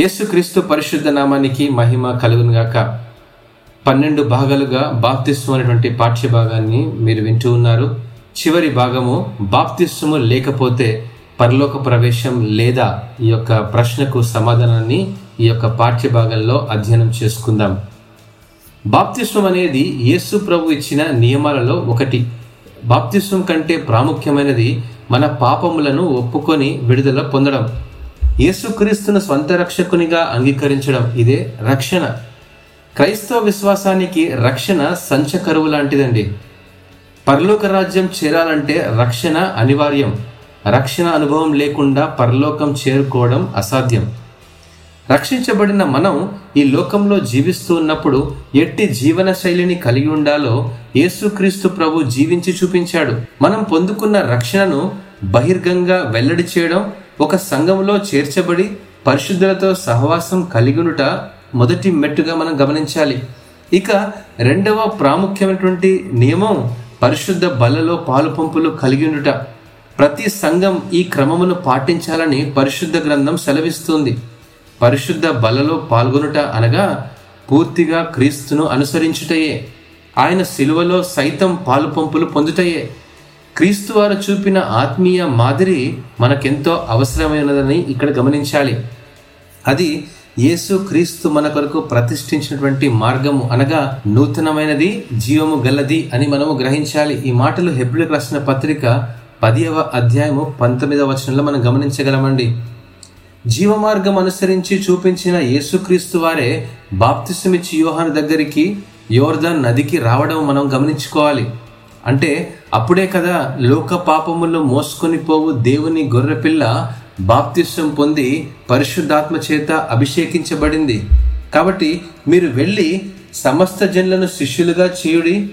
యేసుక్రీస్తు పరిశుద్ధ నామానికి మహిమ కలుగునుగాక పన్నెండు భాగాలుగా బాప్తిస్వం అనేటువంటి పాఠ్య భాగాన్ని మీరు వింటూ ఉన్నారు. చివరి భాగము బాప్తిస్వము లేకపోతే పరలోక ప్రవేశం లేదా ఈ యొక్క ప్రశ్నకు సమాధానాన్ని ఈ యొక్క పాఠ్యభాగంలో అధ్యయనం చేసుకుందాం. బాప్తిస్వం అనేది యేసు ప్రభు ఇచ్చిన నియమాలలో ఒకటి. బాప్తిస్వం కంటే ప్రాముఖ్యమైనది మన పాపములను ఒప్పుకొని విడుదల పొందడం. యేసుక్రీస్తును స్వంత రక్షకునిగా అంగీకరించడం ఇదే రక్షణ. క్రైస్తవ విశ్వాసానికి రక్షణ సంచకరువు లాంటిదండి. పరలోక రాజ్యం చేరాలంటే రక్షణ అనివార్యం. రక్షణ అనుభవం లేకుండా పరలోకం చేరుకోవడం అసాధ్యం. రక్షించబడిన మనం ఈ లోకంలో జీవిస్తూ ఉన్నప్పుడు ఎట్టి జీవన శైలిని కలిగి ఉండాలో యేసుక్రీస్తు ప్రభు జీవించి చూపించాడు. మనం పొందుకున్న రక్షణను బహిర్గంగా వెల్లడి చేయడం ఒక సంఘంలో చేర్చబడి పరిశుద్ధులతో సహవాసం కలిగినుట మొదటి మెట్టుగా మనం గమనించాలి. ఇక రెండవ ప్రాముఖ్యమైనటువంటి నియమం పరిశుద్ధ బలలో పాలు పంపులు కలిగి ఉండుట ప్రతి సంఘం ఈ క్రమమును పాటించాలని పరిశుద్ధ గ్రంథం సెలవిస్తుంది. పరిశుద్ధ బలలో పాల్గొనుట అనగా పూర్తిగా క్రీస్తును అనుసరించుటయే. ఆయన శిలువలో సైతం పాలు పంపులు పొందుటయే. క్రీస్తు వారు చూపిన ఆత్మీయ మాదిరి మనకెంతో అవసరమైనదని ఇక్కడ గమనించాలి. అది యేసు క్రీస్తు మన కొరకు ప్రతిష్ఠించినటువంటి మార్గము అనగా నూతనమైనది జీవము గల్లది అని మనము గ్రహించాలి. ఈ మాటలు హెబ్రిలకు రాసిన పత్రిక పదియవ అధ్యాయము పంతొమ్మిదవ వచనంలో మనం గమనించగలమండి. జీవమార్గం అనుసరించి చూపించిన యేసుక్రీస్తు వారే బాప్తిసమిచ్చి యోహాను దగ్గరికి యోర్ధన్ నదికి రావడం మనం గమనించుకోవాలి. అంటే అప్పుడే కదా లోక పాపములను మోసుకొని పోవు దేవుని గొర్రెపిల్ల బాప్తిస్వం పొంది పరిశుద్ధాత్మ చేత అభిషేకించబడింది. కాబట్టి మీరు వెళ్ళి సమస్త జనులను శిష్యులుగా చేయుడి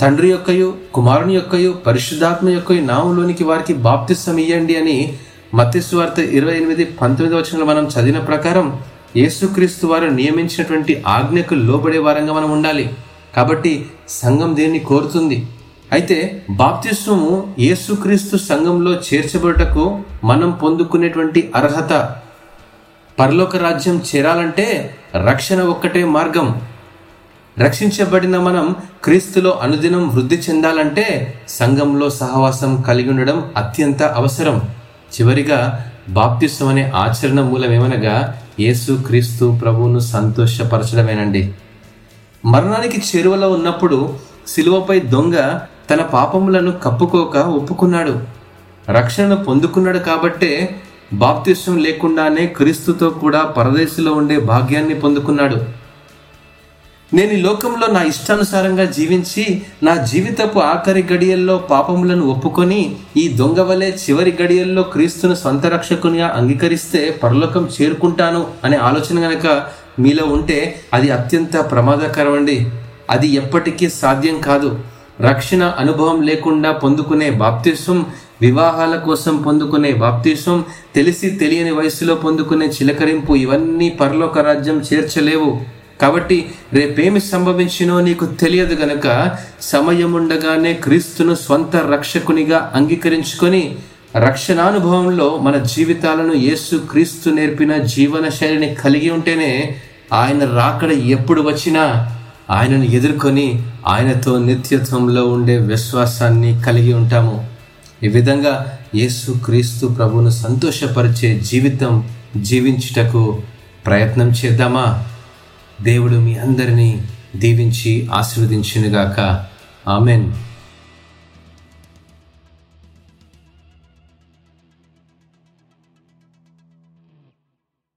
తండ్రి యొక్కయు కుమారుని యొక్కయు పరిశుద్ధాత్మ యొక్కయు నామంలోనికి వారికి బాప్తిస్వం ఇయ్యండి అని మత్స్వార్త ఇరవై ఎనిమిది పంతొమ్మిది వచనంలో మనం చదివిన ప్రకారం యేసుక్రీస్తు వారు నియమించినటువంటి ఆజ్ఞకు లోబడే వారంగా మనం ఉండాలి. కాబట్టి సంఘం దీన్ని కోరుతుంది? అయితే బాప్తిస్వము యేసుక్రీస్తు సంఘంలో చేర్చబడటకు మనం పొందుకునేటువంటి అర్హత పరలోక రాజ్యం చేరాలంటే రక్షణ ఒక్కటే మార్గం. రక్షించబడిన మనం క్రీస్తులో అనుదినం వృద్ధి చెందాలంటే సంఘంలో సహవాసం కలిగి ఉండడం అత్యంత అవసరం. చివరిగా బాప్తిస్వం అనే ఆచరణ మూలమేమనగా యేసు క్రీస్తు ప్రభువును సంతోషపరచడమేనండి. మరణానికి చేరువలో ఉన్నప్పుడు శిలువపై దొంగ తన పాపములను కప్పుకోక ఒప్పుకున్నాడు. రక్షణ పొందుకున్నాడు కాబట్టే బాప్తిష్టం లేకుండానే క్రీస్తుతో కూడా పరదేశంలో ఉండే భాగ్యాన్ని పొందుకున్నాడు. నేను ఈ లోకంలో నా ఇష్టానుసారంగా జీవించి నా జీవితపు ఆఖరి గడియల్లో పాపములను ఒప్పుకొని ఈ దొంగవలే చివరి గడియల్లో క్రీస్తును సొంత రక్షకునిగా అంగీకరిస్తే పరలోకం చేరుకుంటాను అనే ఆలోచన గనక మీలో ఉంటే అది అత్యంత ప్రమాదకరం అండి అది ఎప్పటికీ సాధ్యం కాదు. రక్షణ అనుభవం లేకుండా పొందుకునే బాప్తిస్వం వివాహాల కోసం పొందుకునే బాప్తిస్వం తెలిసి తెలియని వయసులో పొందుకునే చిలకరింపు ఇవన్నీ పరలోక రాజ్యం చేర్చలేవు. కాబట్టి రేపేమి సంభవించినో నీకు తెలియదు గనక సమయముండగానే క్రీస్తును స్వంత రక్షకునిగా అంగీకరించుకొని రక్షణానుభవంలో మన జీవితాలను యేసు క్రీస్తు నేర్పిన జీవన శైలిని కలిగి ఉంటేనే ఆయన రాకడ ఎప్పుడు వచ్చినా ఆయనను ఎదుర్కొని ఆయనతో నిత్యత్వంలో ఉండే విశ్వాసాన్ని కలిగి ఉంటాము. ఈ విధంగా యేసు క్రీస్తు ప్రభును సంతోషపరిచే జీవితం జీవించుటకు ప్రయత్నం చేద్దామా? దేవుడు మీ అందరినీ దీవించి ఆశీర్వదించినగాక. ఆమెన్.